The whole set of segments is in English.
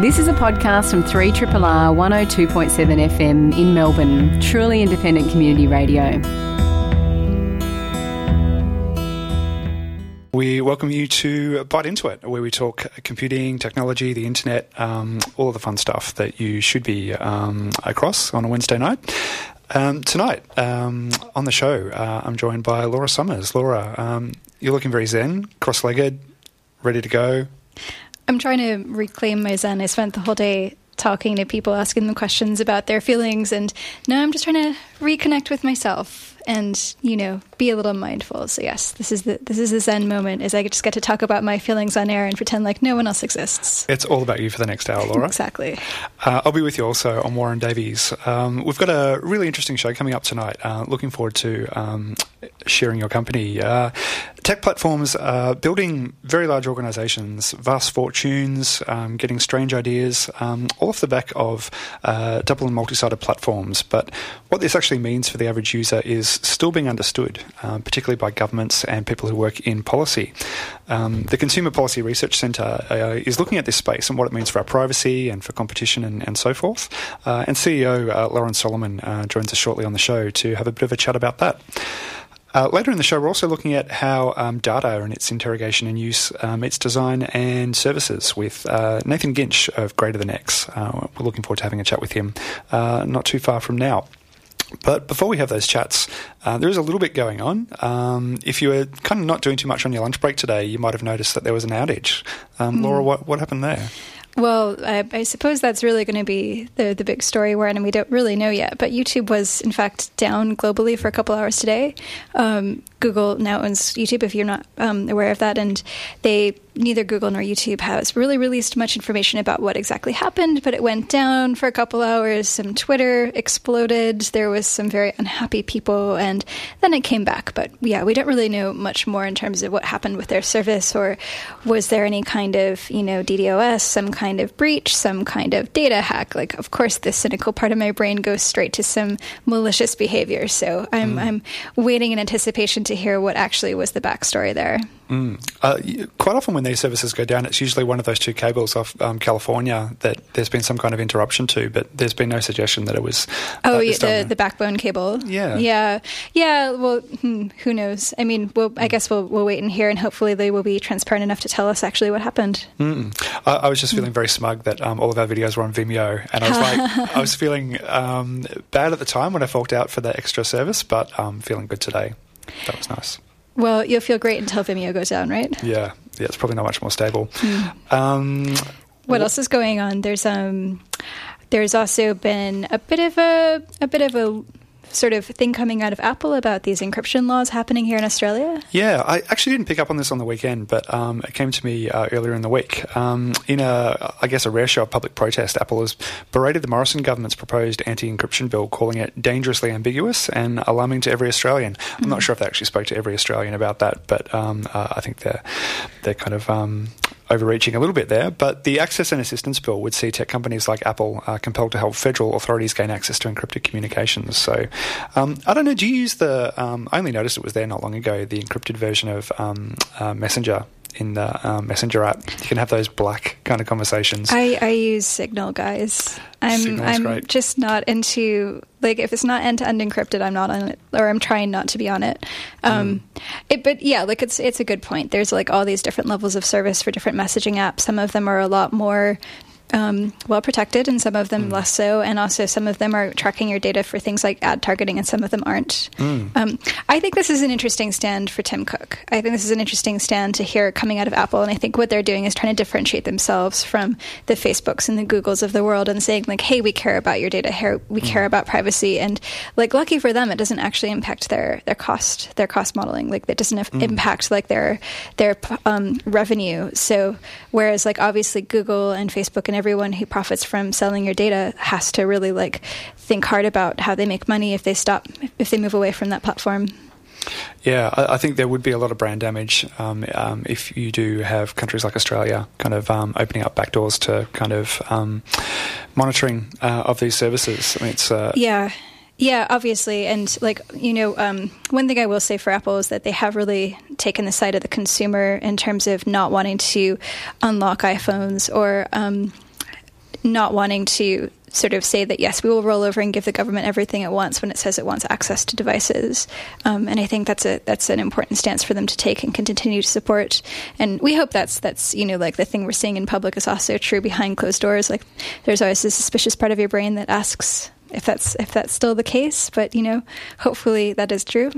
This is a podcast from 3RRR 102.7 FM in Melbourne, truly independent community radio. We welcome you to Byte Into It, where we talk computing, technology, the internet, um, all of the fun stuff that you should be um, across on a Wednesday night. Um, tonight um, on the show, uh, I'm joined by Laura Summers. Laura, um, you're looking very zen, cross legged, ready to go. I'm trying to reclaim my zen. I spent the whole day talking to people, asking them questions about their feelings, and now I'm just trying to reconnect with myself and you know be a little mindful. So yes, this is the this is the zen moment. Is I just get to talk about my feelings on air and pretend like no one else exists. It's all about you for the next hour, Laura. exactly. Uh, I'll be with you also on Warren Davies. Um, we've got a really interesting show coming up tonight. Uh, looking forward to um, sharing your company. Uh, tech platforms are building very large organisations, vast fortunes, um, getting strange ideas, um, all off the back of uh, double and multi-sided platforms. But what this actually means for the average user is still being understood, um, particularly by governments and people who work in policy. Um, the Consumer Policy Research Centre uh, is looking at this space and what it means for our privacy and for competition and, and so forth. Uh, and CEO uh, Lauren Solomon uh, joins us shortly on the show to have a bit of a chat about that. Uh, later in the show, we're also looking at how um, data and its interrogation and use um, its design and services with uh, Nathan Kinch of Greater Than X. Uh, we're looking forward to having a chat with him uh, not too far from now. But before we have those chats, uh, there is a little bit going on. Um, if you were kind of not doing too much on your lunch break today, you might have noticed that there was an outage. Mm. Laura, what, what happened there? Well, I, I, suppose that's really going to be the the big story where, and we don't really know yet. But YouTube was, in fact, down globally for a couple hours today. Um, Google now owns YouTube, if you're not um, aware of that, and they neither Google nor YouTube has really released much information about what exactly happened. But it went down for a couple hours. Some Twitter exploded. There was some very unhappy people, and then it came back. But yeah, we don't really know much more in terms of what happened with their service, or was there any kind of you know DDoS, some kind of breach, some kind of data hack. Like, of course, the cynical part of my brain goes straight to some malicious behavior. So I'm mm. I'm waiting in anticipation to hear what actually was the backstory there. Mm. Uh, quite often, when these services go down, it's usually one of those two cables off um, California that there's been some kind of interruption to, but there's been no suggestion that it was. Oh, yeah, the the backbone cable. Yeah, yeah, yeah. Well, hmm, who knows? I mean, we'll, I guess we'll we'll wait and hear, and hopefully they will be transparent enough to tell us actually what happened. I, I, was just feeling very smug that um, all of our videos were on Vimeo, and I was like, I was feeling um, bad at the time when I forked out for that extra service, but I'm um, feeling good today. That was nice. Well, you'll feel great until Vimeo goes down, right? Yeah, yeah. It's probably not much more stable. Mm. Um, what else is going on? There's um, there's also been a bit of a a bit of a sort of thing coming out of Apple about these encryption laws happening here in Australia? Yeah, I actually didn't pick up on this on the weekend, but um, it came to me uh, earlier in the week. Um, in a, I guess, a rare show of public protest, Apple has berated the Morrison government's proposed anti-encryption bill, calling it dangerously ambiguous and alarming to every Australian. I'm mm-hmm. not sure if they actually spoke to every Australian about that, but um, uh, I think they're they're kind of um, overreaching a little bit there, but the Access and Assistance Bill would see tech companies like Apple uh, compelled to help federal authorities gain access to encrypted communications. So, um, I don't know, do you use the, um, I only noticed it was there not long ago, the encrypted version of um, uh, Messenger in the um, Messenger app. You can have those black kind of conversations. I, I use Signal, guys. I'm Signal's I'm great. just not into like if it's not end to end encrypted, I'm not on it, or I'm trying not to be on it. Um, mm. it. But yeah, like it's it's a good point. There's like all these different levels of service for different messaging apps. Some of them are a lot more um, well protected, and some of them mm. less so. And also, some of them are tracking your data for things like ad targeting, and some of them aren't. Mm. Um, I think this is an interesting stand for Tim Cook. I think this is an interesting stand to hear coming out of Apple. And I think what they're doing is trying to differentiate themselves from the Facebooks and the Googles of the world and saying, like, hey, we care about your data, here we mm. care about privacy. And like, lucky for them, it doesn't actually impact their, their cost, their cost modeling. Like, that doesn't mm. impact like their, their um, revenue. So, whereas, like, obviously, Google and Facebook and everyone who profits from selling your data has to really like think hard about how they make money if they stop if they move away from that platform. Yeah, I, I think there would be a lot of brand damage um, um, if you do have countries like Australia kind of um, opening up backdoors to kind of um, monitoring uh, of these services. I mean, it's uh, yeah. Yeah, obviously, and like you know, um, one thing I will say for Apple is that they have really taken the side of the consumer in terms of not wanting to unlock iPhones or um, not wanting to sort of say that yes, we will roll over and give the government everything it wants when it says it wants access to devices. Um, and I think that's a that's an important stance for them to take and continue to support. And we hope that's that's you know like the thing we're seeing in public is also true behind closed doors. Like there's always a suspicious part of your brain that asks if that's if that's still the case. But you know, hopefully that is true.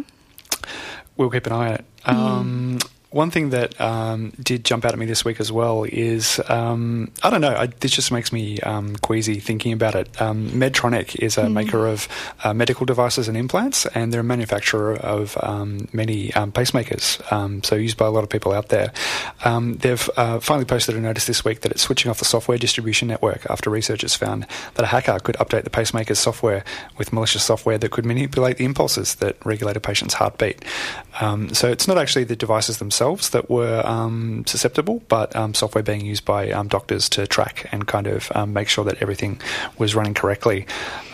We'll keep an eye on it. Um, mm. One thing that um, did jump out at me this week as well is um, I don't know. I, this just makes me um, queasy thinking about it. Um, Medtronic is a mm. maker of uh, medical devices and implants, and they're a manufacturer of um, many um, pacemakers, so used by a lot of people out there. they've uh, finally posted a notice this week that it's switching off the software distribution network after researchers found that a hacker could update the pacemaker's software with malicious software that could manipulate the impulses that regulate a patient's heartbeat. so it's not actually the devices themselves themselves that were um, susceptible, but um, software being used by um, doctors to track and kind of um, make sure that everything was running correctly.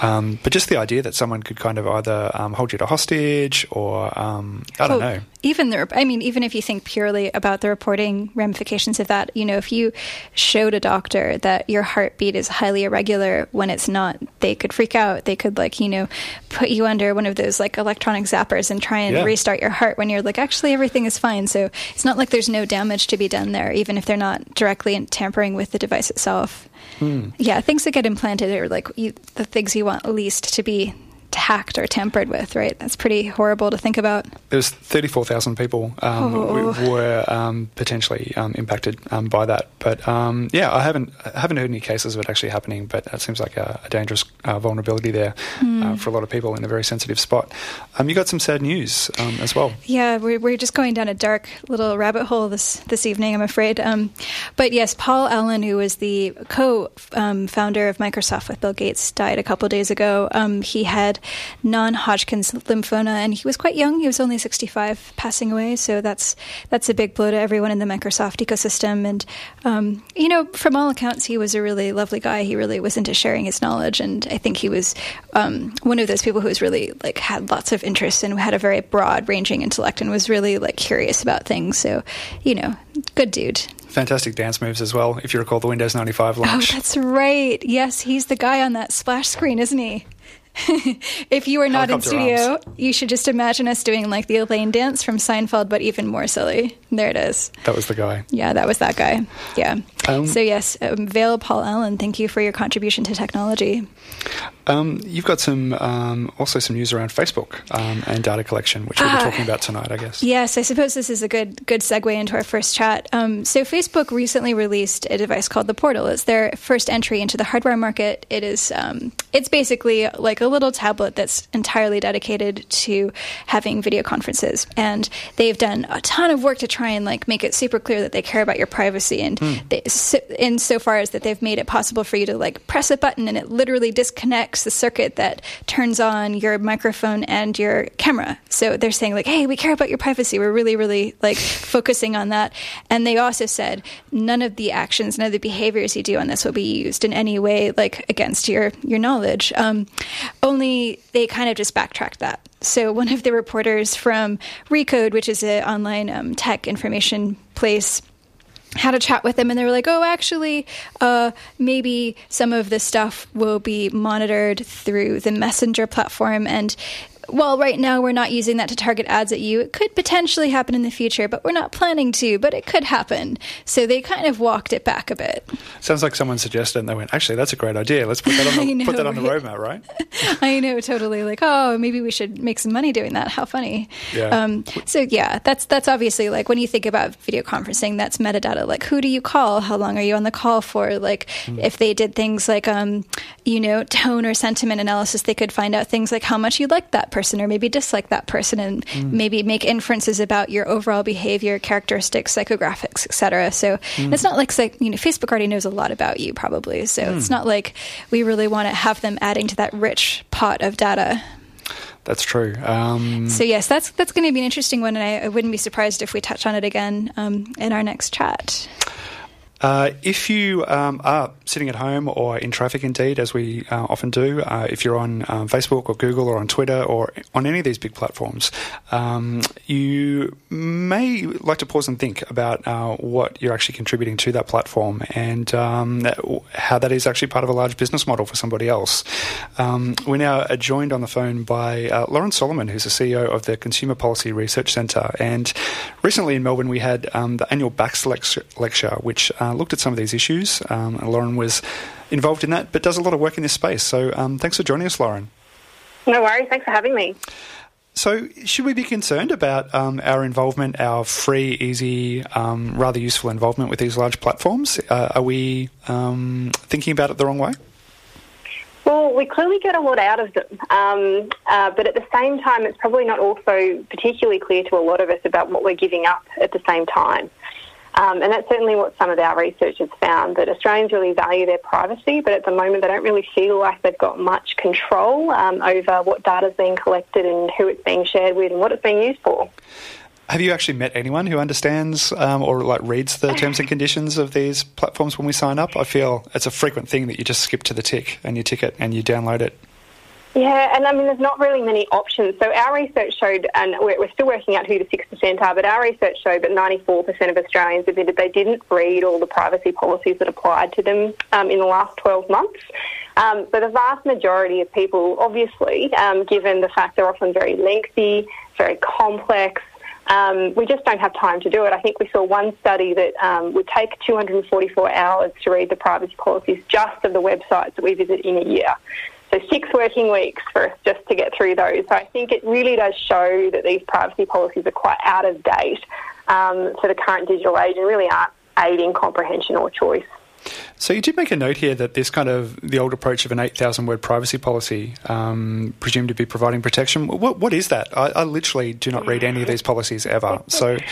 Um, but just the idea that someone could kind of either hold you to hostage or I don't know. Even the, I mean, even if you think purely about the reporting ramifications of that, you know, if you showed a doctor that your heartbeat is highly irregular when it's not, they could freak out. They could like, you know, put you under one of those like electronic zappers and try and yeah. restart your heart when you're like, actually everything is fine. So it's not like there's no damage to be done there, even if they're not directly tampering with the device itself. Hmm. Yeah, things that get implanted are like you, the things you want least to be hacked or tampered with, right? That's pretty horrible to think about. There's 34,000 people um, oh. were um, potentially um, impacted um, by that. But um, yeah, I haven't I haven't heard any cases of it actually happening. But that seems like a, a dangerous uh, vulnerability there mm. uh, for a lot of people in a very sensitive spot. Um, you got some sad news as well. Yeah, we're, we're just going down a dark little rabbit hole this this evening. I'm afraid. but yes, Paul Allen, who was the co-founder of Microsoft with Bill Gates, died a couple days ago. he had non-Hodgkin's lymphoma, and he was quite young. He was only 65, passing away. So that's that's a big blow to everyone in the Microsoft ecosystem. And um, you know, from all accounts, he was a really lovely guy. He really was into sharing his knowledge, and I think he was um, one of those people who was really like had lots of interests and had a very broad-ranging intellect and was really like curious about things. So, you know, good dude fantastic dance moves as well. If you recall the Windows 95 launch. Oh, that's right. Yes, he's the guy on that splash screen, isn't he? if you were not in studio, arms. you should just imagine us doing like the Elaine dance from Seinfeld, but even more silly. There it is. That was the guy. Yeah, that was that guy. Yeah. Um, so yes, um, Vale Paul Allen, thank you for your contribution to technology. Um, you've got some um, also some news around Facebook um, and data collection, which we'll be uh, talking about tonight, I guess. Yes, I suppose this is a good good segue into our first chat. Um, so Facebook recently released a device called the Portal. It's their first entry into the hardware market. It is it's basically like a little tablet that's entirely dedicated to having video conferences, and they've done a ton of work to try and like make it super clear that they care about your privacy, and mm. they, so, insofar as that they've made it possible for you to like press a button and it literally disconnects the circuit that turns on your microphone and your camera. So they're saying like, "Hey, we care about your privacy. We're really, really like focusing on that." And they also said none of the actions, none of the behaviors you do on this will be used in any way like against your your knowledge. Um, only they kind of just backtracked that. So one of the reporters from Recode, which is an online um, tech information place had a chat with them and they were like oh actually uh, maybe some of this stuff will be monitored through the messenger platform and well, right now we're not using that to target ads at you. It could potentially happen in the future, but we're not planning to, but it could happen. So they kind of walked it back a bit. Sounds like someone suggested and they went, actually, that's a great idea. Let's put that on the, know, put that on the roadmap, right? I know, totally. Like, oh, maybe we should make some money doing that. How funny. Yeah. Um, so yeah, that's, that's obviously like when you think about video conferencing, that's metadata. Like, who do you call? How long are you on the call for? Like, mm. if they did things like, um, you know, tone or sentiment analysis, they could find out things like how much you like that person or maybe dislike that person and mm. maybe make inferences about your overall behavior, characteristics, psychographics, etc. So mm. it's not like you know Facebook already knows a lot about you probably. So mm. it's not like we really want to have them adding to that rich pot of data. That's true. Um, so yes, that's that's going to be an interesting one, and I, I, wouldn't be surprised if we touch on it again um, in our next chat. Uh, if you um, are sitting at home or in traffic, indeed, as we uh, often do, uh, if you're on um, Facebook or Google or on Twitter or on any of these big platforms, um, you may like to pause and think about uh, what you're actually contributing to that platform and um, how that is actually part of a large business model for somebody else. Um, we're now joined on the phone by uh, Lauren Solomon, who's the CEO of the Consumer Policy Research Centre. And recently in Melbourne, we had um, the annual BACS lecture, which uh, looked at some of these issues. Um, Lauren was involved in that, but does a lot of work in this space. So um, thanks for joining us, Lauren. No worries. Thanks for having me. So, should we be concerned about um, our involvement, our free, easy, um, rather useful involvement with these large platforms? Uh, are we um, thinking about it the wrong way? Well, we clearly get a lot out of them, um, uh, but at the same time, it's probably not also particularly clear to a lot of us about what we're giving up at the same time. Um, and that's certainly what some of our research has found that Australians really value their privacy, but at the moment they don't really feel like they've got much control um, over what data is being collected and who it's being shared with and what it's being used for. Have you actually met anyone who understands um, or like reads the terms and conditions of these platforms when we sign up? I feel it's a frequent thing that you just skip to the tick and you tick it and you download it. Yeah, and I mean, there's not really many options. So our research showed, and we're, still working out who the 6% are, but our research showed that 94% of Australians admitted they didn't read all the privacy policies that applied to them um, in the last 12 months. Um, so the vast majority of people, obviously, um, given the fact they're often very lengthy, very complex, um, we just don't have time to do it. I think we saw one study that um, would take 244 hours to read the privacy policies just of the websites that we visit in a year. So six working weeks for us just to get through those. So I think it really does show that these privacy policies are quite out of date um, for the current digital age and really aren't aiding comprehension or choice. So you did make a note here that this kind of the old approach of an eight thousand word privacy policy, um, presumed to be providing protection. What what is that? I, I, literally do not read any of these policies ever. So.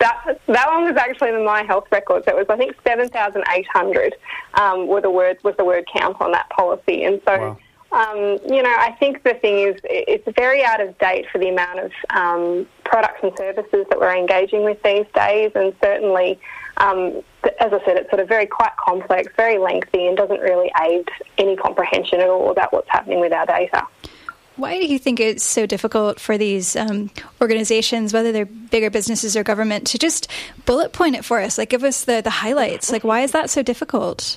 That, that one was actually in my health records. It was I think seven thousand eight hundred um, were the word was the word count on that policy, and so wow. Um, you know, I think the thing is, it's very out of date for the amount of um, products and services that we're engaging with these days, and certainly, um, as I said, it's sort of very quite complex, very lengthy, and doesn't really aid any comprehension at all about what's happening with our data. Why do you think it's so difficult for these um, organizations, whether they're bigger businesses or government, to just bullet point it for us? Like, give us the, the highlights. Like, why is that so difficult?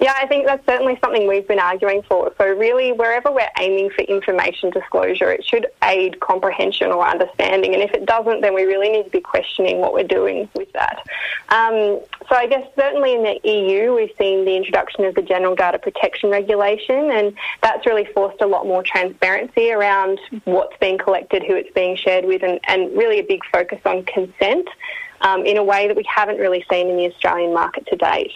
Yeah, I think that's certainly something we've been arguing for. So, really, wherever we're aiming for information disclosure, it should aid comprehension or understanding. And if it doesn't, then we really need to be questioning what we're doing with that. Um, so, I guess certainly in the EU, we've seen the introduction of the General Data Protection Regulation, and that's really forced a lot more transparency around what's being collected, who it's being shared with, and, and really a big focus on consent um, in a way that we haven't really seen in the Australian market to date.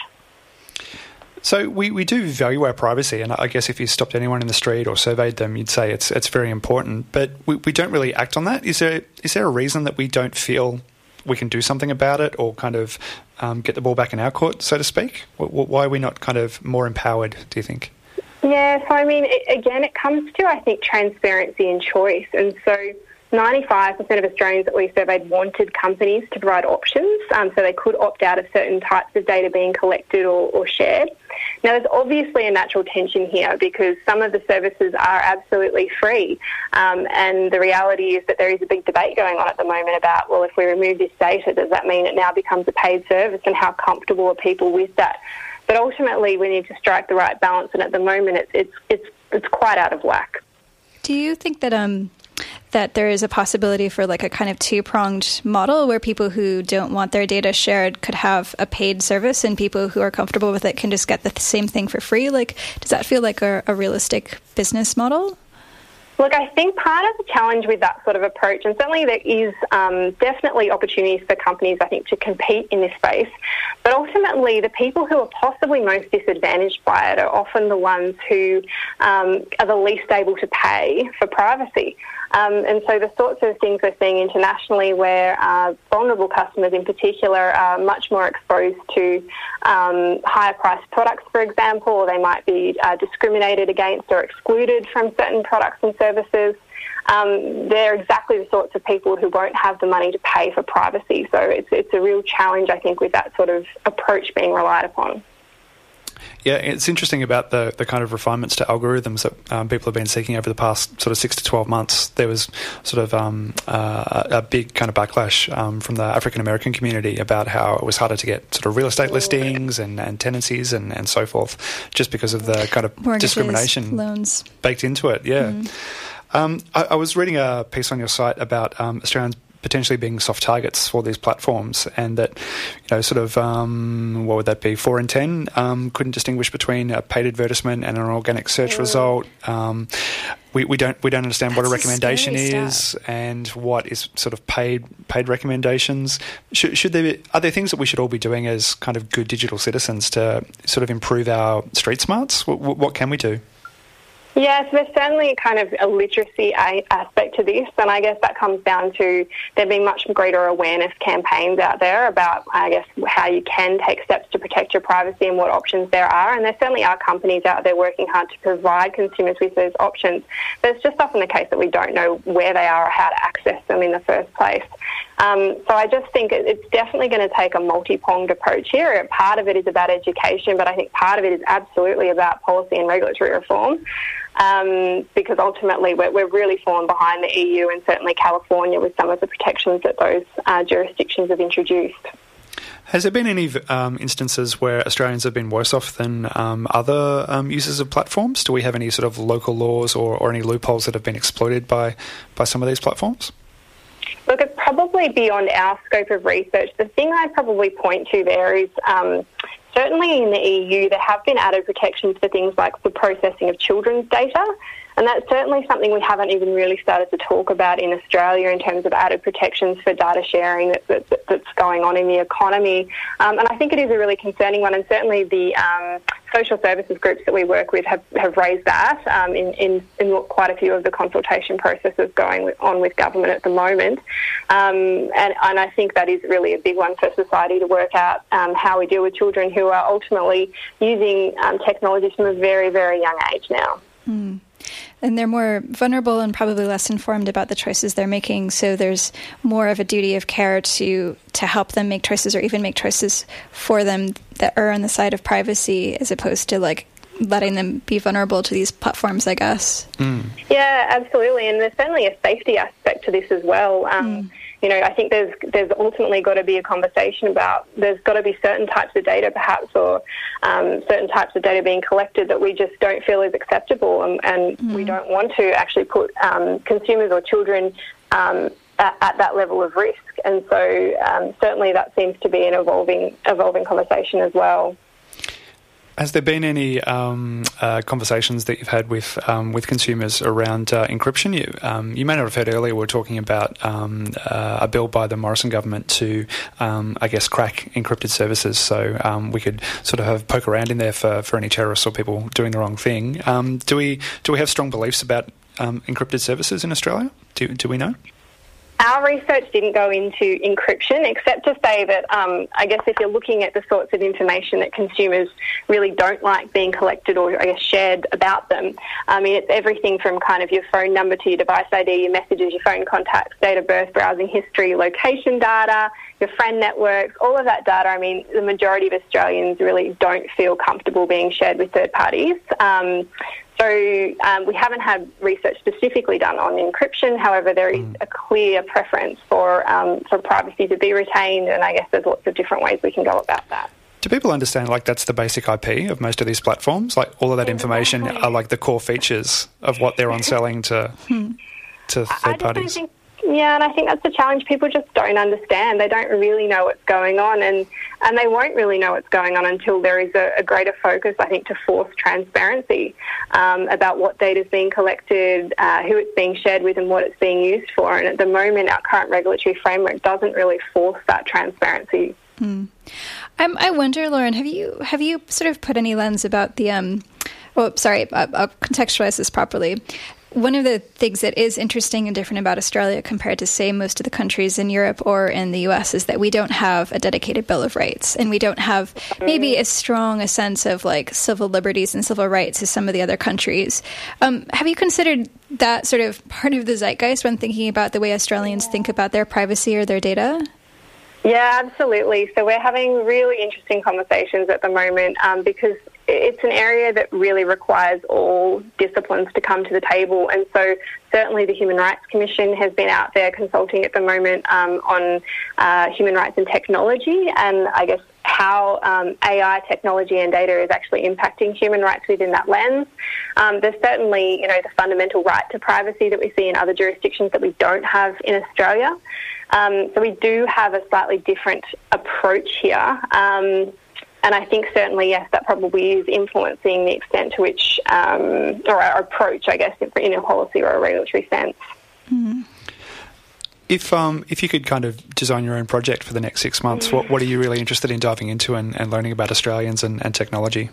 So we, we do value our privacy, and I guess if you stopped anyone in the street or surveyed them, you'd say it's it's very important. But we, we don't really act on that. Is there is there a reason that we don't feel we can do something about it, or kind of um, get the ball back in our court, so to speak? Why are we not kind of more empowered? Do you think? Yeah, so I mean, it, again, it comes to I think transparency and choice, and so 95% of Australians that we surveyed wanted companies to provide options um, so they could opt out of certain types of data being collected or, or, shared. Now, there's obviously a natural tension here because some of the services are absolutely free. Um, and the reality is that there is a big debate going on at the moment about, well, if we remove this data, does that mean it now becomes a paid service and how comfortable are people with that? But ultimately, we need to strike the right balance, and at the moment, it's, it's, it's, it's quite out of whack. Do you think that um, that there is a possibility for like a kind of two pronged model where people who don't want their data shared could have a paid service and people who are comfortable with it can just get the same thing for free? Like, does that feel like a, a realistic business model? Look, I think part of the challenge with that sort of approach, and certainly there is um, definitely opportunities for companies, I think, to compete in this space, but ultimately the people who are possibly most disadvantaged by it are often the ones who um, are the least able to pay for privacy. Um, and so the sorts of things we're seeing internationally where uh, vulnerable customers in particular are much more exposed to um, higher priced products, for example, or they might be uh, discriminated against or excluded from certain products and services. um, they're exactly the sorts of people who won't have the money to pay for privacy. So it's, it's a real challenge, I think, with that sort of approach being relied upon. Yeah, it's interesting about the, the kind of refinements to algorithms that um, people have been seeking over the past sort of six to 12 months. There was sort of um, uh, a big kind of backlash um, from the African American community about how it was harder to get sort of real estate listings and, and tenancies and, and so forth just because of the kind of Mortgages, discrimination loans. baked into it. Yeah. Mm. I, I, was reading a piece on your site about um, Australians potentially being soft targets for these platforms, and that you know, sort of, um, what would that be? Four in ten um, couldn't distinguish between a paid advertisement and an organic search yeah. result. Um, we, we don't we don't understand That's what a recommendation is and what is sort of paid paid recommendations. Should, should there be, are there things that we should all be doing as kind of good digital citizens to sort of improve our street smarts? What, what can we do? Yes, there's certainly kind of a literacy aspect to this, and I guess that comes down to there being much greater awareness campaigns out there about, I guess, how you can take steps to protect your privacy and what options there are. And there certainly are companies out there working hard to provide consumers with those options, but it's just often the case that we don't know where they are or how to access them in the first place. Um, so I just think it's definitely going to take a multi-pronged approach here. Part of it is about education, but I think part of it is absolutely about policy and regulatory reform. Um, because ultimately we're, we're, really fallen behind the EU and certainly California with some of the protections that those uh, jurisdictions have introduced. Has there been any um, instances where Australians have been worse off than um, other um, users of platforms? Do we have any sort of local laws or, or any loopholes that have been exploited by, by some of these platforms? Look, it's probably beyond our scope of research. The thing I'd probably point to there is um, certainly in the EU, there have been added protections for things like the processing of children's data. And that's certainly something we haven't even really started to talk about in Australia in terms of added protections for data sharing that, that, that's going on in the economy. Um, and I think it is a really concerning one, and certainly the um, social services groups that we work with have, have raised that um, in, in, in, quite a few of the consultation processes going on with government at the moment. Um, and, and, I think that is really a big one for society to work out um, how we deal with children who are ultimately using um, technology from a very, very young age now. Mm and they're more vulnerable and probably less informed about the choices they're making. So there's more of a duty of care to to help them make choices or even make choices for them that are on the side of privacy as opposed to like letting them be vulnerable to these platforms, I guess. Mm. Yeah, absolutely. And there's certainly a safety aspect to this as well. Um, mm you know, I think there's there's ultimately got to be a conversation about there's got to be certain types of data, perhaps, or um, certain types of data being collected that we just don't feel is acceptable, and, and mm. we don't want to actually put um, consumers or children um, at, at, that level of risk. And so, um, certainly, that seems to be an evolving evolving conversation as well. Has there been any um, uh, conversations that you've had with um, with consumers around uh, encryption? You, um, you may not have heard earlier. We are talking about um, uh, a bill by the Morrison government to, um, I guess, crack encrypted services. So we could sort of have poke around in there for, for any terrorists or people doing the wrong thing. do we do we have strong beliefs about encrypted services in Australia? Do do we know? Our research didn't go into encryption, except to say that um, I guess if you're looking at the sorts of information that consumers really don't like being collected or I guess shared about them, I mean it's everything from kind of your phone number to your device ID, your messages, your phone contacts, date of birth, browsing history, location data, your friend networks, all of that data. I mean the majority of Australians really don't feel comfortable being shared with third parties. Um, so um, we haven't had research specifically done on encryption. However, there is mm. a clear preference for um, for privacy to be retained, and I guess there's lots of different ways we can go about that. Do people understand like that's the basic IP of most of these platforms? Like all of that information are like the core features of what they're on selling to to third parties. Yeah, and I think that's the challenge. People just don't understand. They don't really know what's going on, and, and they won't really know what's going on until there is a, a greater focus, I think, to force transparency um, about what data is being collected, uh, who it's being shared with, and what it's being used for. And at the moment, our current regulatory framework doesn't really force that transparency. Mm. Um, I wonder, Lauren, have you have you sort of put any lens about the um, well, sorry, I'll contextualize this properly one of the things that is interesting and different about Australia compared to, say, most of the countries in Europe or in the US is that we don't have a dedicated Bill of Rights and we don't have maybe as strong a sense of like civil liberties and civil rights as some of the other countries. Um, have you considered that sort of part of the zeitgeist when thinking about the way Australians think about their privacy or their data? Yeah, absolutely. So we're having really interesting conversations at the moment um, because it's an area that really requires all disciplines to come to the table. And so certainly the Human Rights Commission has been out there consulting at the moment um, on uh, human rights and technology and I guess how um, AI technology and data is actually impacting human rights within that lens. Um, there's certainly, you know, the fundamental right to privacy that we see in other jurisdictions that we don't have in Australia. Um, so we do have a slightly different approach here. And I think certainly, yes, that probably is influencing the extent to which, um, or our approach, I guess, in a policy or a regulatory sense. Mm-hmm. If um, if you could kind of design your own project for the next six months, what, what are you really interested in diving into and, and learning about Australians and, and technology?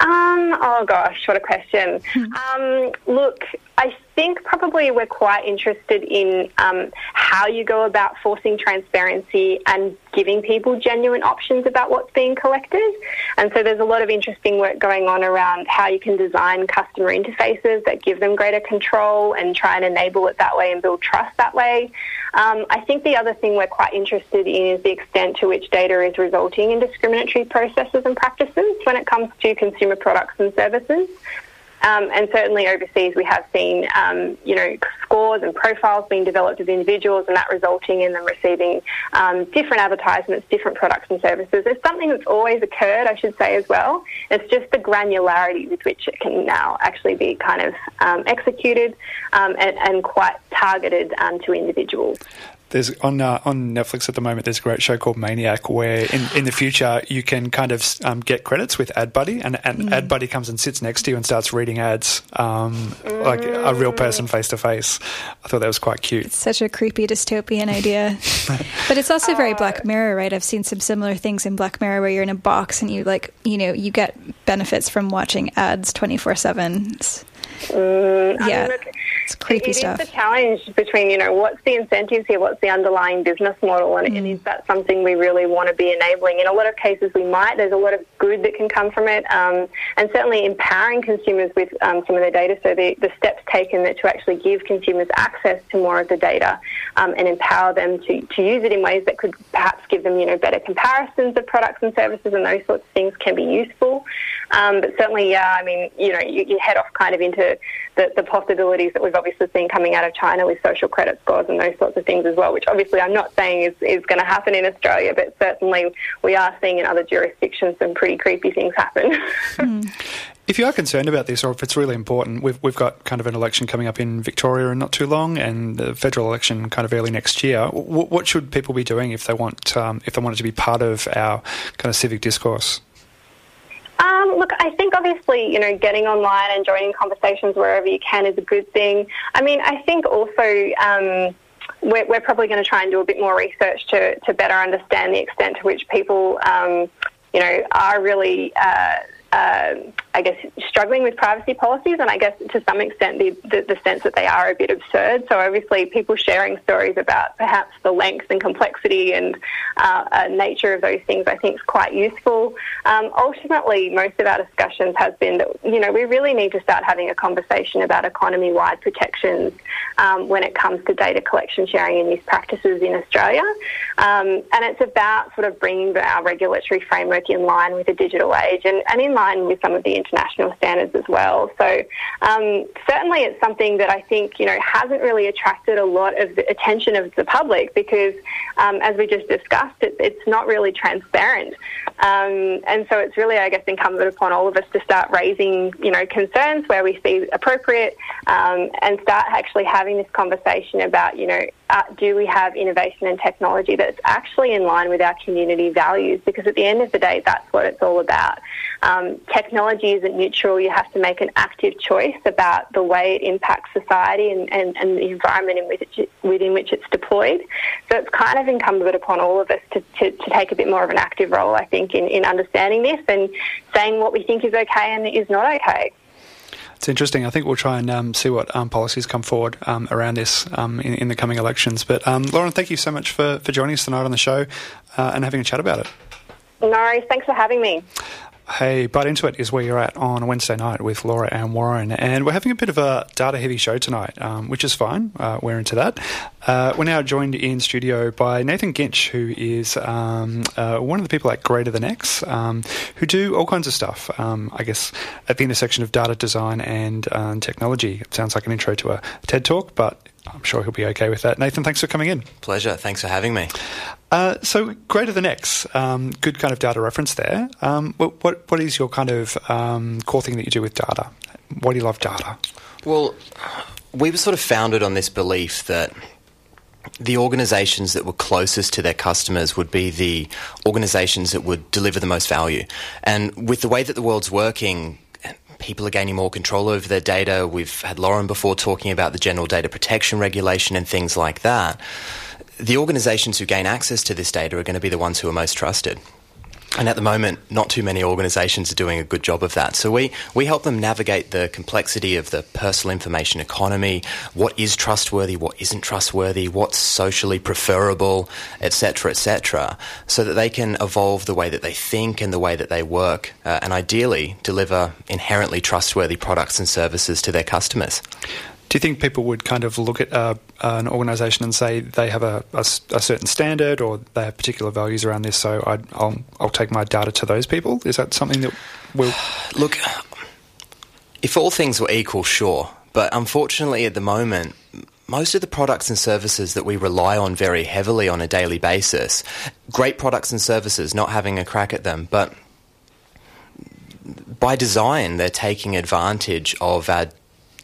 Um, oh gosh, what a question. Hmm. Um, look, I think probably we're quite interested in um, how you go about forcing transparency and giving people genuine options about what's being collected. And so there's a lot of interesting work going on around how you can design customer interfaces that give them greater control and try and enable it that way and build trust that way. Um, I think the other thing we're quite interested in is the extent to which data is resulting in discriminatory processes and practices when it comes to consumer products and services. Um, and certainly overseas, we have seen, um, you know, scores and profiles being developed of individuals, and that resulting in them receiving um, different advertisements, different products and services. It's something that's always occurred, I should say, as well. It's just the granularity with which it can now actually be kind of um, executed um, and, and, quite targeted um, to individuals. There's on uh, on Netflix at the moment. There's a great show called Maniac, where in, in the future you can kind of um, get credits with Ad Buddy, and, and mm. Ad Buddy comes and sits next to you and starts reading ads um, mm. like a real person face to face. I thought that was quite cute. It's such a creepy dystopian idea, but it's also very Black Mirror, right? I've seen some similar things in Black Mirror where you're in a box and you like you know you get benefits from watching ads twenty four seven. Mm, yeah. It's creepy it stuff. It is the challenge between, you know, what's the incentives here, what's the underlying business model, and, mm. and, is that something we really want to be enabling? In a lot of cases, we might. There's a lot of good that can come from it, um, and certainly empowering consumers with um, some of their data. So the, the steps taken that to actually give consumers access to more of the data um, and empower them to, to use it in ways that could perhaps give them, you know, better comparisons of products and services and those sorts of things can be useful. Um, but certainly, yeah, I mean, you know, you, you head off kind of into the, the possibilities that we've obviously seen coming out of China with social credit scores and those sorts of things as well, which obviously I'm not saying is, is going to happen in Australia, but certainly we are seeing in other jurisdictions some pretty creepy things happen. mm. If you are concerned about this, or if it's really important, we've we've got kind of an election coming up in Victoria in not too long, and the federal election kind of early next year. What, what should people be doing if they want um, if they want it to be part of our kind of civic discourse? Um, look, I think obviously, you know, getting online and joining conversations wherever you can is a good thing. I mean, I think also um, we're, we're, probably going to try and do a bit more research to, to better understand the extent to which people, um, you know, are really. Uh, uh, I guess, struggling with privacy policies, and I guess to some extent the, the, the, sense that they are a bit absurd. So obviously, people sharing stories about perhaps the length and complexity and uh, uh, nature of those things, I think, is quite useful. Um, ultimately, most of our discussions has been that you know we really need to start having a conversation about economy-wide protections um, when it comes to data collection, sharing, and use practices in Australia. Um, and it's about sort of bringing our regulatory framework in line with the digital age and, and in line with some of the international standards as well. So um, certainly it's something that I think, you know, hasn't really attracted a lot of the attention of the public because, um, as we just discussed, it, it's not really transparent. Um, and so it's really, I guess, incumbent upon all of us to start raising, you know, concerns where we see appropriate um, and start actually having this conversation about, you know, uh, do we have innovation and technology that's actually in line with our community values? Because at the end of the day, that's what it's all about. Um, technology isn't neutral. You have to make an active choice about the way it impacts society and, and, and the environment in which, it, within which it's deployed. So it's kind of incumbent upon all of us to, to, to take a bit more of an active role, I think, in, in understanding this and saying what we think is okay and is not okay It's interesting. I think we'll try and um, see what um, policies come forward um, around this um, in, in, the coming elections. But um, Lauren, thank you so much for, for joining us tonight on the show uh, and having a chat about it. No. Thanks for having me. Hey, Byte Into It is where you're at on Wednesday night with Laura and Warren. And we're having a bit of a data heavy show tonight, um, which is fine. Uh, we're into that. Uh, we're now joined in studio by Nathan Kinch, who is um, uh, one of the people at Greater Than X, um, who do all kinds of stuff, um, I guess, at the intersection of data design and uh, technology. It sounds like an intro to a TED talk, but I'm sure he'll be okay with that. Nathan, thanks for coming in. Pleasure. Thanks for having me. Uh, so, greater than X, um, good kind of data reference there. Um, what, what, what is your kind of um, core thing that you do with data? Why do you love data? Well, we were sort of founded on this belief that the organizations that were closest to their customers would be the organizations that would deliver the most value. And with the way that the world's working, people are gaining more control over their data. We've had Lauren before talking about the general data protection regulation and things like that. The organizations who gain access to this data are going to be the ones who are most trusted. And at the moment, not too many organizations are doing a good job of that. So we, we help them navigate the complexity of the personal information economy, what is trustworthy, what isn't trustworthy, what's socially preferable, etc., etc., so that they can evolve the way that they think and the way that they work, uh, and ideally deliver inherently trustworthy products and services to their customers. Do you think people would kind of look at uh, an organisation and say they have a, a, a, certain standard or they have particular values around this, so i will I'll take my data to those people? Is that something that will. Look, if all things were equal, sure. But unfortunately, at the moment, most of the products and services that we rely on very heavily on a daily basis, great products and services, not having a crack at them, but by design, they're taking advantage of our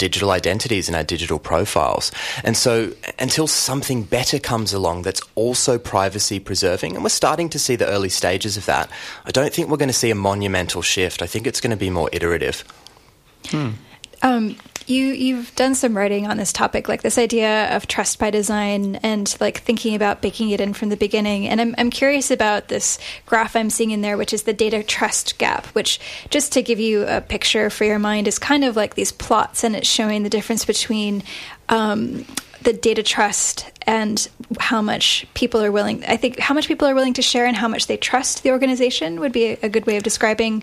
digital identities and our digital profiles. And so until something better comes along that's also privacy preserving, and we're starting to see the early stages of that, I don't think we're going to see a monumental shift. I think it's going to be more iterative. Hmm. Um, you you've done some writing on this topic, like this idea of trust by design, and like thinking about baking it in from the beginning. And I'm I'm curious about this graph I'm seeing in there, which is the data trust gap. Which, just to give you a picture for your mind, is kind of like these plots, and it's showing the difference between. Um, the data trust and how much people are willing i think how much people are willing to share and how much they trust the organization would be a, a good way of describing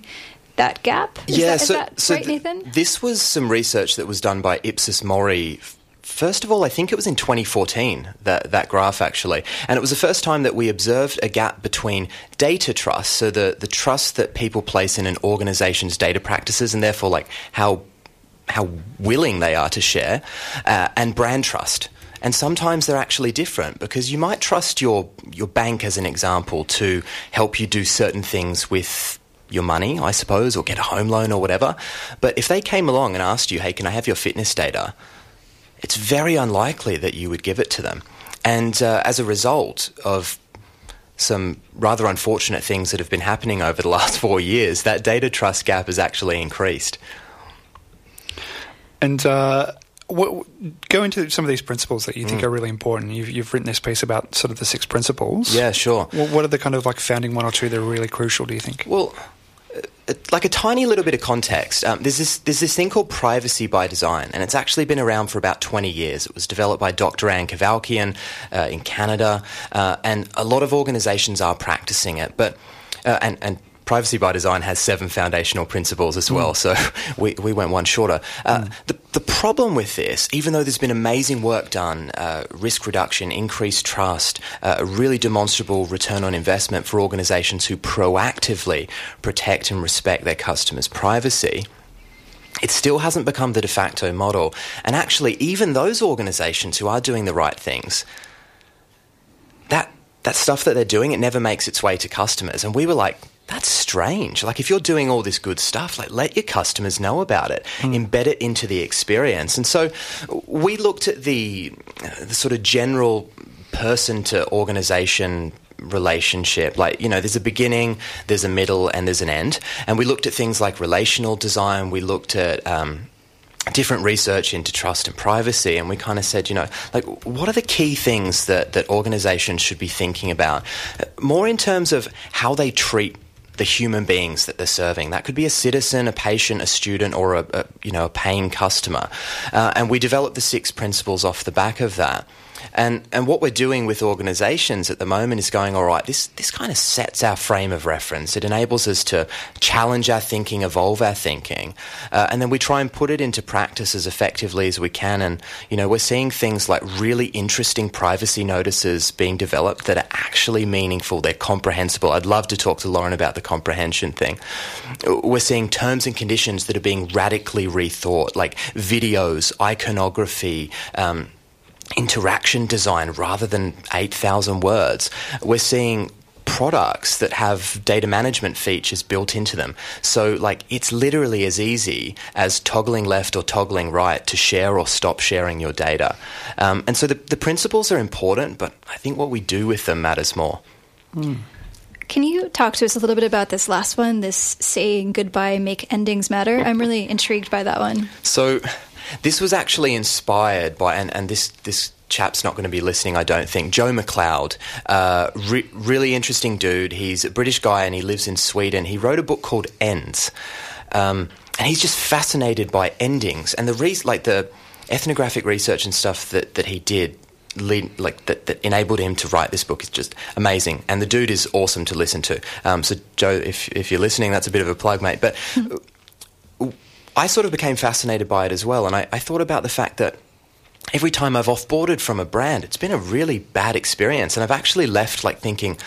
that gap? Is yeah, that, so, that so right, th- Nathan? This was some research that was done by Ipsos Mori First of all, I think it was in 2014 that that graph actually, and it was the first time that we observed a gap between data trust, so the the trust that people place in an organization's data practices, and therefore like how how willing they are to share, uh, and brand trust. And sometimes they're actually different because you might trust your your bank, as an example, to help you do certain things with your money, I suppose, or get a home loan or whatever. But if they came along and asked you, hey, can I have your fitness data? It's very unlikely that you would give it to them. And uh, as a result of some rather unfortunate things that have been happening over the last four years, that data trust gap has actually increased. And uh, what, go into some of these principles that you think mm. are really important. You've, you've, written this piece about sort of the six principles. Yeah, sure. what are the kind of like founding one or two that are really crucial? Do you think? Well, like a tiny little bit of context, um, there's this there's this thing called privacy by design, and it's actually been around for about 20 years. It was developed by Dr. Ann Cavoukian uh, in Canada, uh, and a lot of organisations are practicing it. But uh, and and Privacy by Design has seven foundational principles as well, mm. so we, we went one shorter. Uh, mm. the, the problem with this, even though there's been amazing work done, uh, risk reduction, increased trust, uh, a really demonstrable return on investment for organizations who proactively protect and respect their customers' privacy, it still hasn't become the de facto model. And actually, even those organizations who are doing the right things, that that stuff that they're doing, it never makes its way to customers. And we were like, that's strange. Like if you're doing all this good stuff, like let your customers know about it, mm. embed it into the experience. And so we looked at the, the sort of general person to organization relationship. Like, you know, there's a beginning, there's a middle, and there's an end. And we looked at things like relational design. We looked at um, different research into trust and privacy, and we kind of said, you know, like, what are the key things that, that organizations should be thinking about? More in terms of how they treat the human beings that they're serving. That could be a citizen, a patient, a student, or a, a you know a paying customer. Uh, and we developed the six principles off the back of that. And and what we're doing with organisations at the moment is going all right. This this kind of sets our frame of reference. It enables us to challenge our thinking, evolve our thinking, uh, and then we try and put it into practice as effectively as we can. And you know we're seeing things like really interesting privacy notices being developed that are actually meaningful. They're comprehensible. I'd love to talk to Lauren about the comprehension thing. We're seeing terms and conditions that are being radically rethought, like videos, iconography. Um, interaction design rather than 8,000 words. We're seeing products that have data management features built into them. So, like, it's literally as easy as toggling left or toggling right to share or stop sharing your data. Um, and so the, the principles are important, but I think what we do with them matters more. Mm. Can you talk to us a little bit about this last one, this saying goodbye, make endings matter? I'm really intrigued by that one. So, this was actually inspired by, and, and this, this chap's not going to be listening, I don't think. Joe Macleod, uh, re- really interesting dude. He's a British guy and he lives in Sweden. He wrote a book called Ends, um, and he's just fascinated by endings and the re- like the ethnographic research and stuff that, that he did. Lead, like that, that enabled him to write this book is just amazing, and the dude is awesome to listen to. Um, so, Joe, if if you're listening, that's a bit of a plug, mate. But I sort of became fascinated by it as well, and I, I thought about the fact that every time I've offboarded from a brand, it's been a really bad experience, and I've actually left like thinking.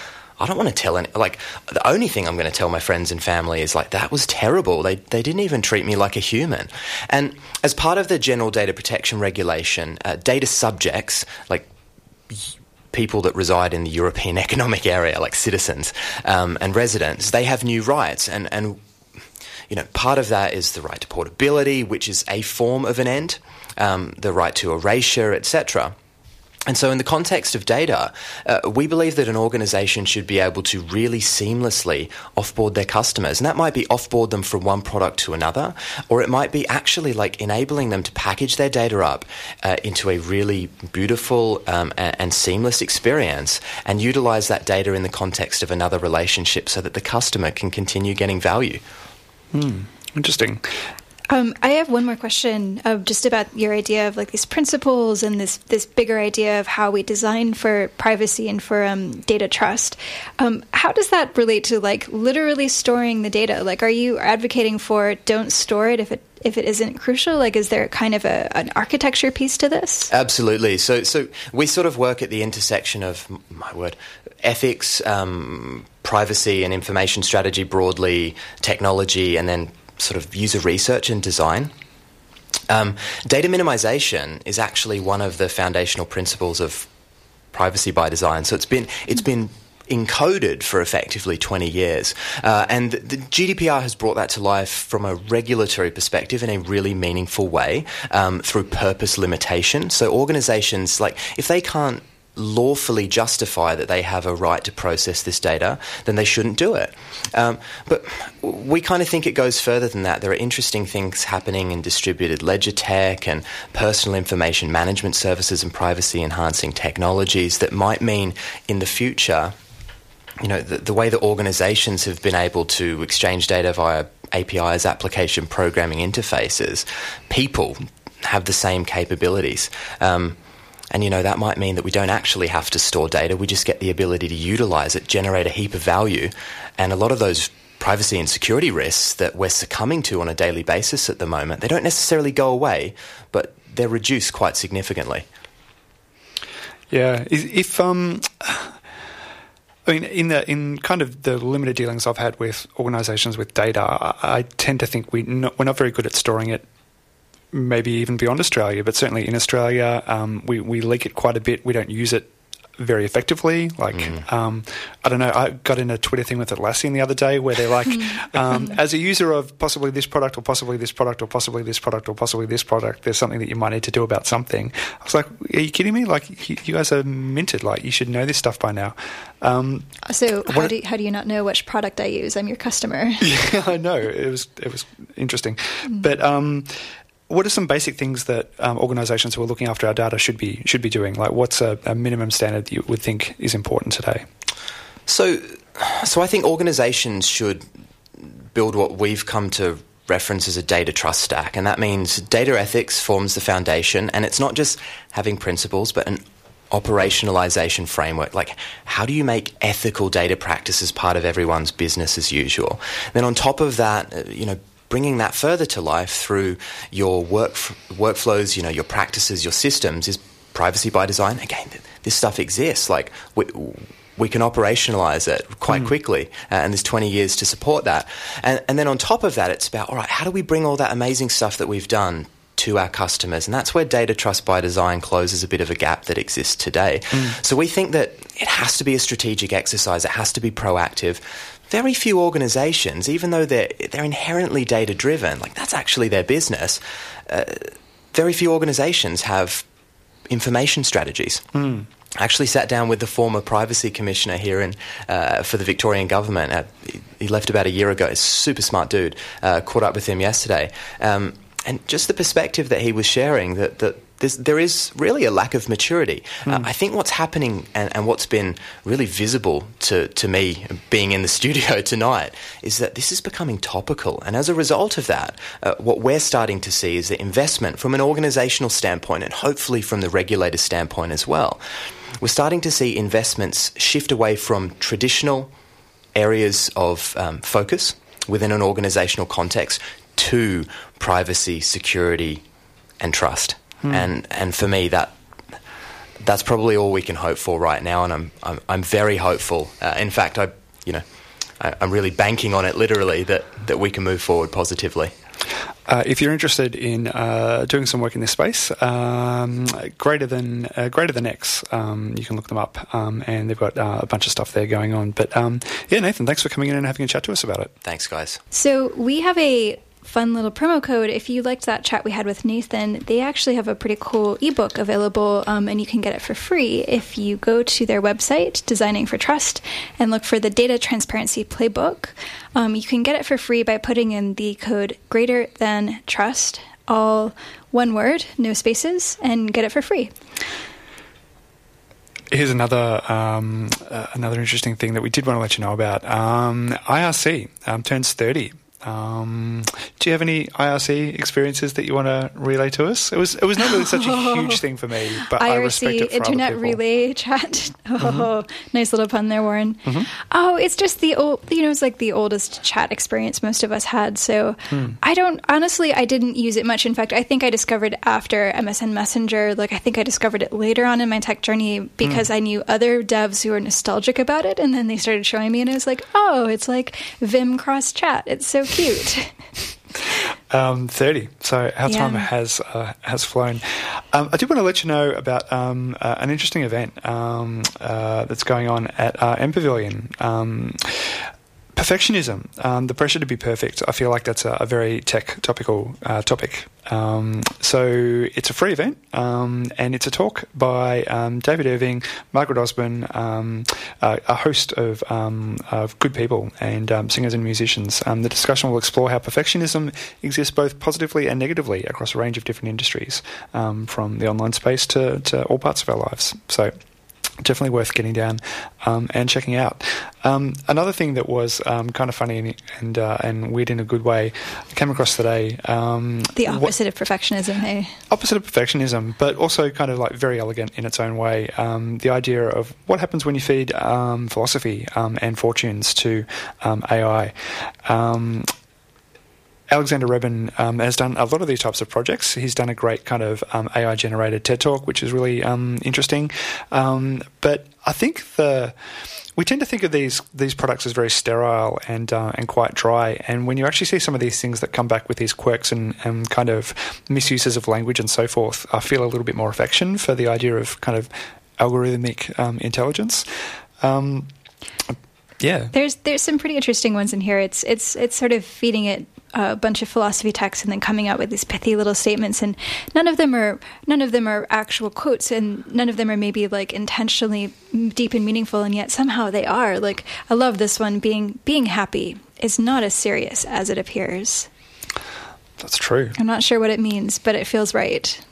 I don't want to tell any, like, the only thing I'm going to tell my friends and family is like, that was terrible. They, they didn't even treat me like a human. And as part of the general data protection regulation, uh, data subjects, like people that reside in the European Economic Area, like citizens um, and residents, they have new rights. And, and you know, part of that is the right to portability, which is a form of an end, um, the right to erasure, etc. And so, in the context of data, uh, we believe that an organization should be able to really seamlessly offboard their customers. And that might be offboard them from one product to another, or it might be actually like enabling them to package their data up uh, into a really beautiful um, and, and seamless experience and utilize that data in the context of another relationship so that the customer can continue getting value. Hmm. Interesting. Um, I have one more question, uh, just about your idea of like these principles and this this bigger idea of how we design for privacy and for um, data trust. Um, how does that relate to like literally storing the data? Like, are you advocating for don't store it if it if it isn't crucial? Like, is there kind of a, an architecture piece to this? Absolutely. So, so we sort of work at the intersection of my word, ethics, um, privacy, and information strategy broadly, technology, and then sort of user research and design. Um, data minimization is actually one of the foundational principles of privacy by design. So it's been it's been encoded for effectively 20 years. Uh, and the GDPR has brought that to life from a regulatory perspective in a really meaningful way um, through purpose limitation. So organizations, like, if they can't lawfully justify that they have a right to process this data, then they shouldn't do it. Um, but we kind of think it goes further than that. There are interesting things happening in distributed ledger tech and personal information management services and privacy enhancing technologies that might mean in the future. You know, the, the way that organizations have been able to exchange data via APIs, application programming interfaces, people have the same capabilities. Um, and, you know, that might mean that we don't actually have to store data. We just get the ability to utilize it, generate a heap of value. And a lot of those privacy and security risks that we're succumbing to on a daily basis at the moment, they don't necessarily go away, but they're reduced quite significantly. Yeah. If, um, I mean, in the in kind of the limited dealings I've had with organisations with data, I, I, tend to think we not, we're not very good at storing it maybe even beyond Australia, but certainly in Australia, um, we, we leak it quite a bit. We don't use it very effectively. Like, mm. um, I don't know, I got in a Twitter thing with Atlassian the other day where they're like, um, as a user of possibly this product or possibly this product or possibly this product or possibly this product, there's something that you might need to do about something. I was like, are you kidding me? Like, you guys are minted. Like, you should know this stuff by now. Um, so how do, you, how do you not know which product I use? I'm your customer. yeah, I know. It was, it was interesting. Mm. But, um, what are some basic things that um, organisations who are looking after our data should be should be doing? Like, what's a, a minimum standard you would think is important today? So so I think organizations should build what we've come to reference as a data trust stack, and that means data ethics forms the foundation, and it's not just having principles, but an operationalization framework. Like, how do you make ethical data practices part of everyone's business as usual? Then, on top of that, uh, you know, bringing that further to life through your work workflows, you know, your practices, your systems is privacy by design. Again, this stuff exists. Like, we, we can operationalize it quite mm. quickly, uh, and there's 20 years to support that. And, and then on top of that, it's about all right, how do we bring all that amazing stuff that we've done to our customers. And that's where data trust by design closes a bit of a gap that exists today. Mm. So we think that it has to be a strategic exercise, it has to be proactive. Very few organizations, even though they're, they're inherently data driven, like that's actually their business, uh, very few organizations have information strategies. Mm. I actually sat down with the former privacy commissioner here in, uh, for the Victorian government. Uh, he left about a year ago. He's a super smart dude. Uh, caught up with him yesterday. Um, and just the perspective that he was sharing that, that there is really a lack of maturity. Mm. Uh, hmm. I think what's happening and, and, what's been really visible to, to me being in the studio tonight is that this is becoming topical. And as a result of that, uh, what we're starting to see is the investment from an organizational standpoint and hopefully from the regulator standpoint as well. We're starting to see investments shift away from traditional areas of um, focus within an organizational context to privacy, security, and trust. Hmm. And and for me, that that's probably all we can hope for right now. And I'm I'm, I'm very hopeful. Uh, in fact, I you know I, I'm really banking on it literally that that we can move forward positively. Uh, if you're interested in uh, doing some work in this space, um, greater than uh, greater than X, um, you can look them up, um, and they've got uh, a bunch of stuff there going on. But um, yeah, Nathan, thanks for coming in and having a chat to us about it. Thanks, guys. So we have a fun little promo code. If you liked that chat we had with Nathan, they actually have a pretty cool ebook available, um, and you can get it for free if you go to their website, Designing for Trust, and look for the Data Transparency Playbook. Um, you can get it for free by putting in the code greater than trust, all one word, no spaces, and get it for free. Here's another um, uh, another interesting thing that we did want to let you know about. Um, IRC um, turns 30 um, do you have any IRC experiences that you want to relay to us? It was it was not really such a huge thing for me, but IRC, I respect it for Internet Relay Chat. Oh, mm-hmm. nice little pun there, Warren. Mm-hmm. Oh, it's just the old, you know, it's like the oldest chat experience most of us had. So hmm. I don't honestly, I didn't use it much. In fact, I think I discovered after MSN Messenger. Like I think I discovered it later on in my tech journey because hmm. I knew other devs who were nostalgic about it, and then they started showing me, and it was like, oh, it's like Vim cross chat. It's so cute. Um, Thirty. So our yeah. time has uh, has flown. Um, I did want to let you know about um, uh, an interesting event um, uh, that's going on at uh, MPavilion. Perfectionism, um, the pressure to be perfect. I feel like that's a, a very tech topical uh, topic. Um, so it's a free event, um, and it's a talk by um, David Irving, Margaret Osborne, uh, a host of, um, of good people and singers and musicians. the discussion will explore how perfectionism exists both positively and negatively across a range of different industries, from the online space to, to all parts of our lives. So definitely worth getting down um, and checking out. Um, another thing that was um, kind of funny and and, uh, and, weird in a good way I came across today. Um, the opposite what, of perfectionism, hey? Opposite of perfectionism, but also kind of like very elegant in its own way. Um, the idea of what happens when you feed um, philosophy and fortunes to AI. Alexander Reben um, has done a lot of these types of projects. He's done a great kind of um, AI generated TED talk, which is really um, interesting. Um, but I think the we tend to think of these these products as very sterile and uh, and quite dry. And when you actually see some of these things that come back with these quirks and, and kind of misuses of language and so forth, I feel a little bit more affection for the idea of kind of algorithmic um, intelligence. Um, yeah, there's there's some pretty interesting ones in here. It's it's it's sort of feeding it a bunch of philosophy texts and then coming out with these pithy little statements and none of them are none of them are actual quotes and none of them are maybe like intentionally deep and meaningful and yet somehow they are like i love this one being being happy is not as serious as it appears that's true i'm not sure what it means but it feels right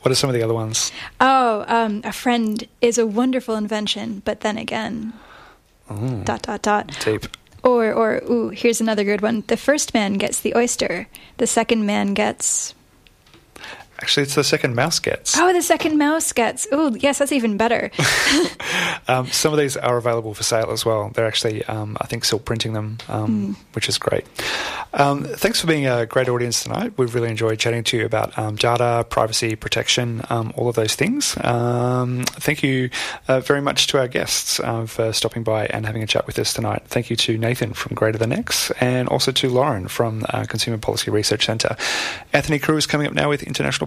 what are some of the other ones oh um, a friend is a wonderful invention but then again Ooh. Dot dot dot. Deep. Or or ooh, here's another good one. The first man gets the oyster. The second man gets Actually, it's the second mouse gets. Oh, the second mouse gets. Oh, yes, that's even better. um, some of these are available for sale as well. They're actually, um, I think, still printing them, um, mm. which is great. Um, thanks for being a great audience tonight. We've really enjoyed chatting to you about um, data, privacy, protection, um, all of those things. thank you uh, very much to our guests uh, for stopping by and having a chat with us tonight. Thank you to Nathan from Greater Than X and also to Lauren from uh, Consumer Policy Research Centre. Anthony Crew is coming up now with International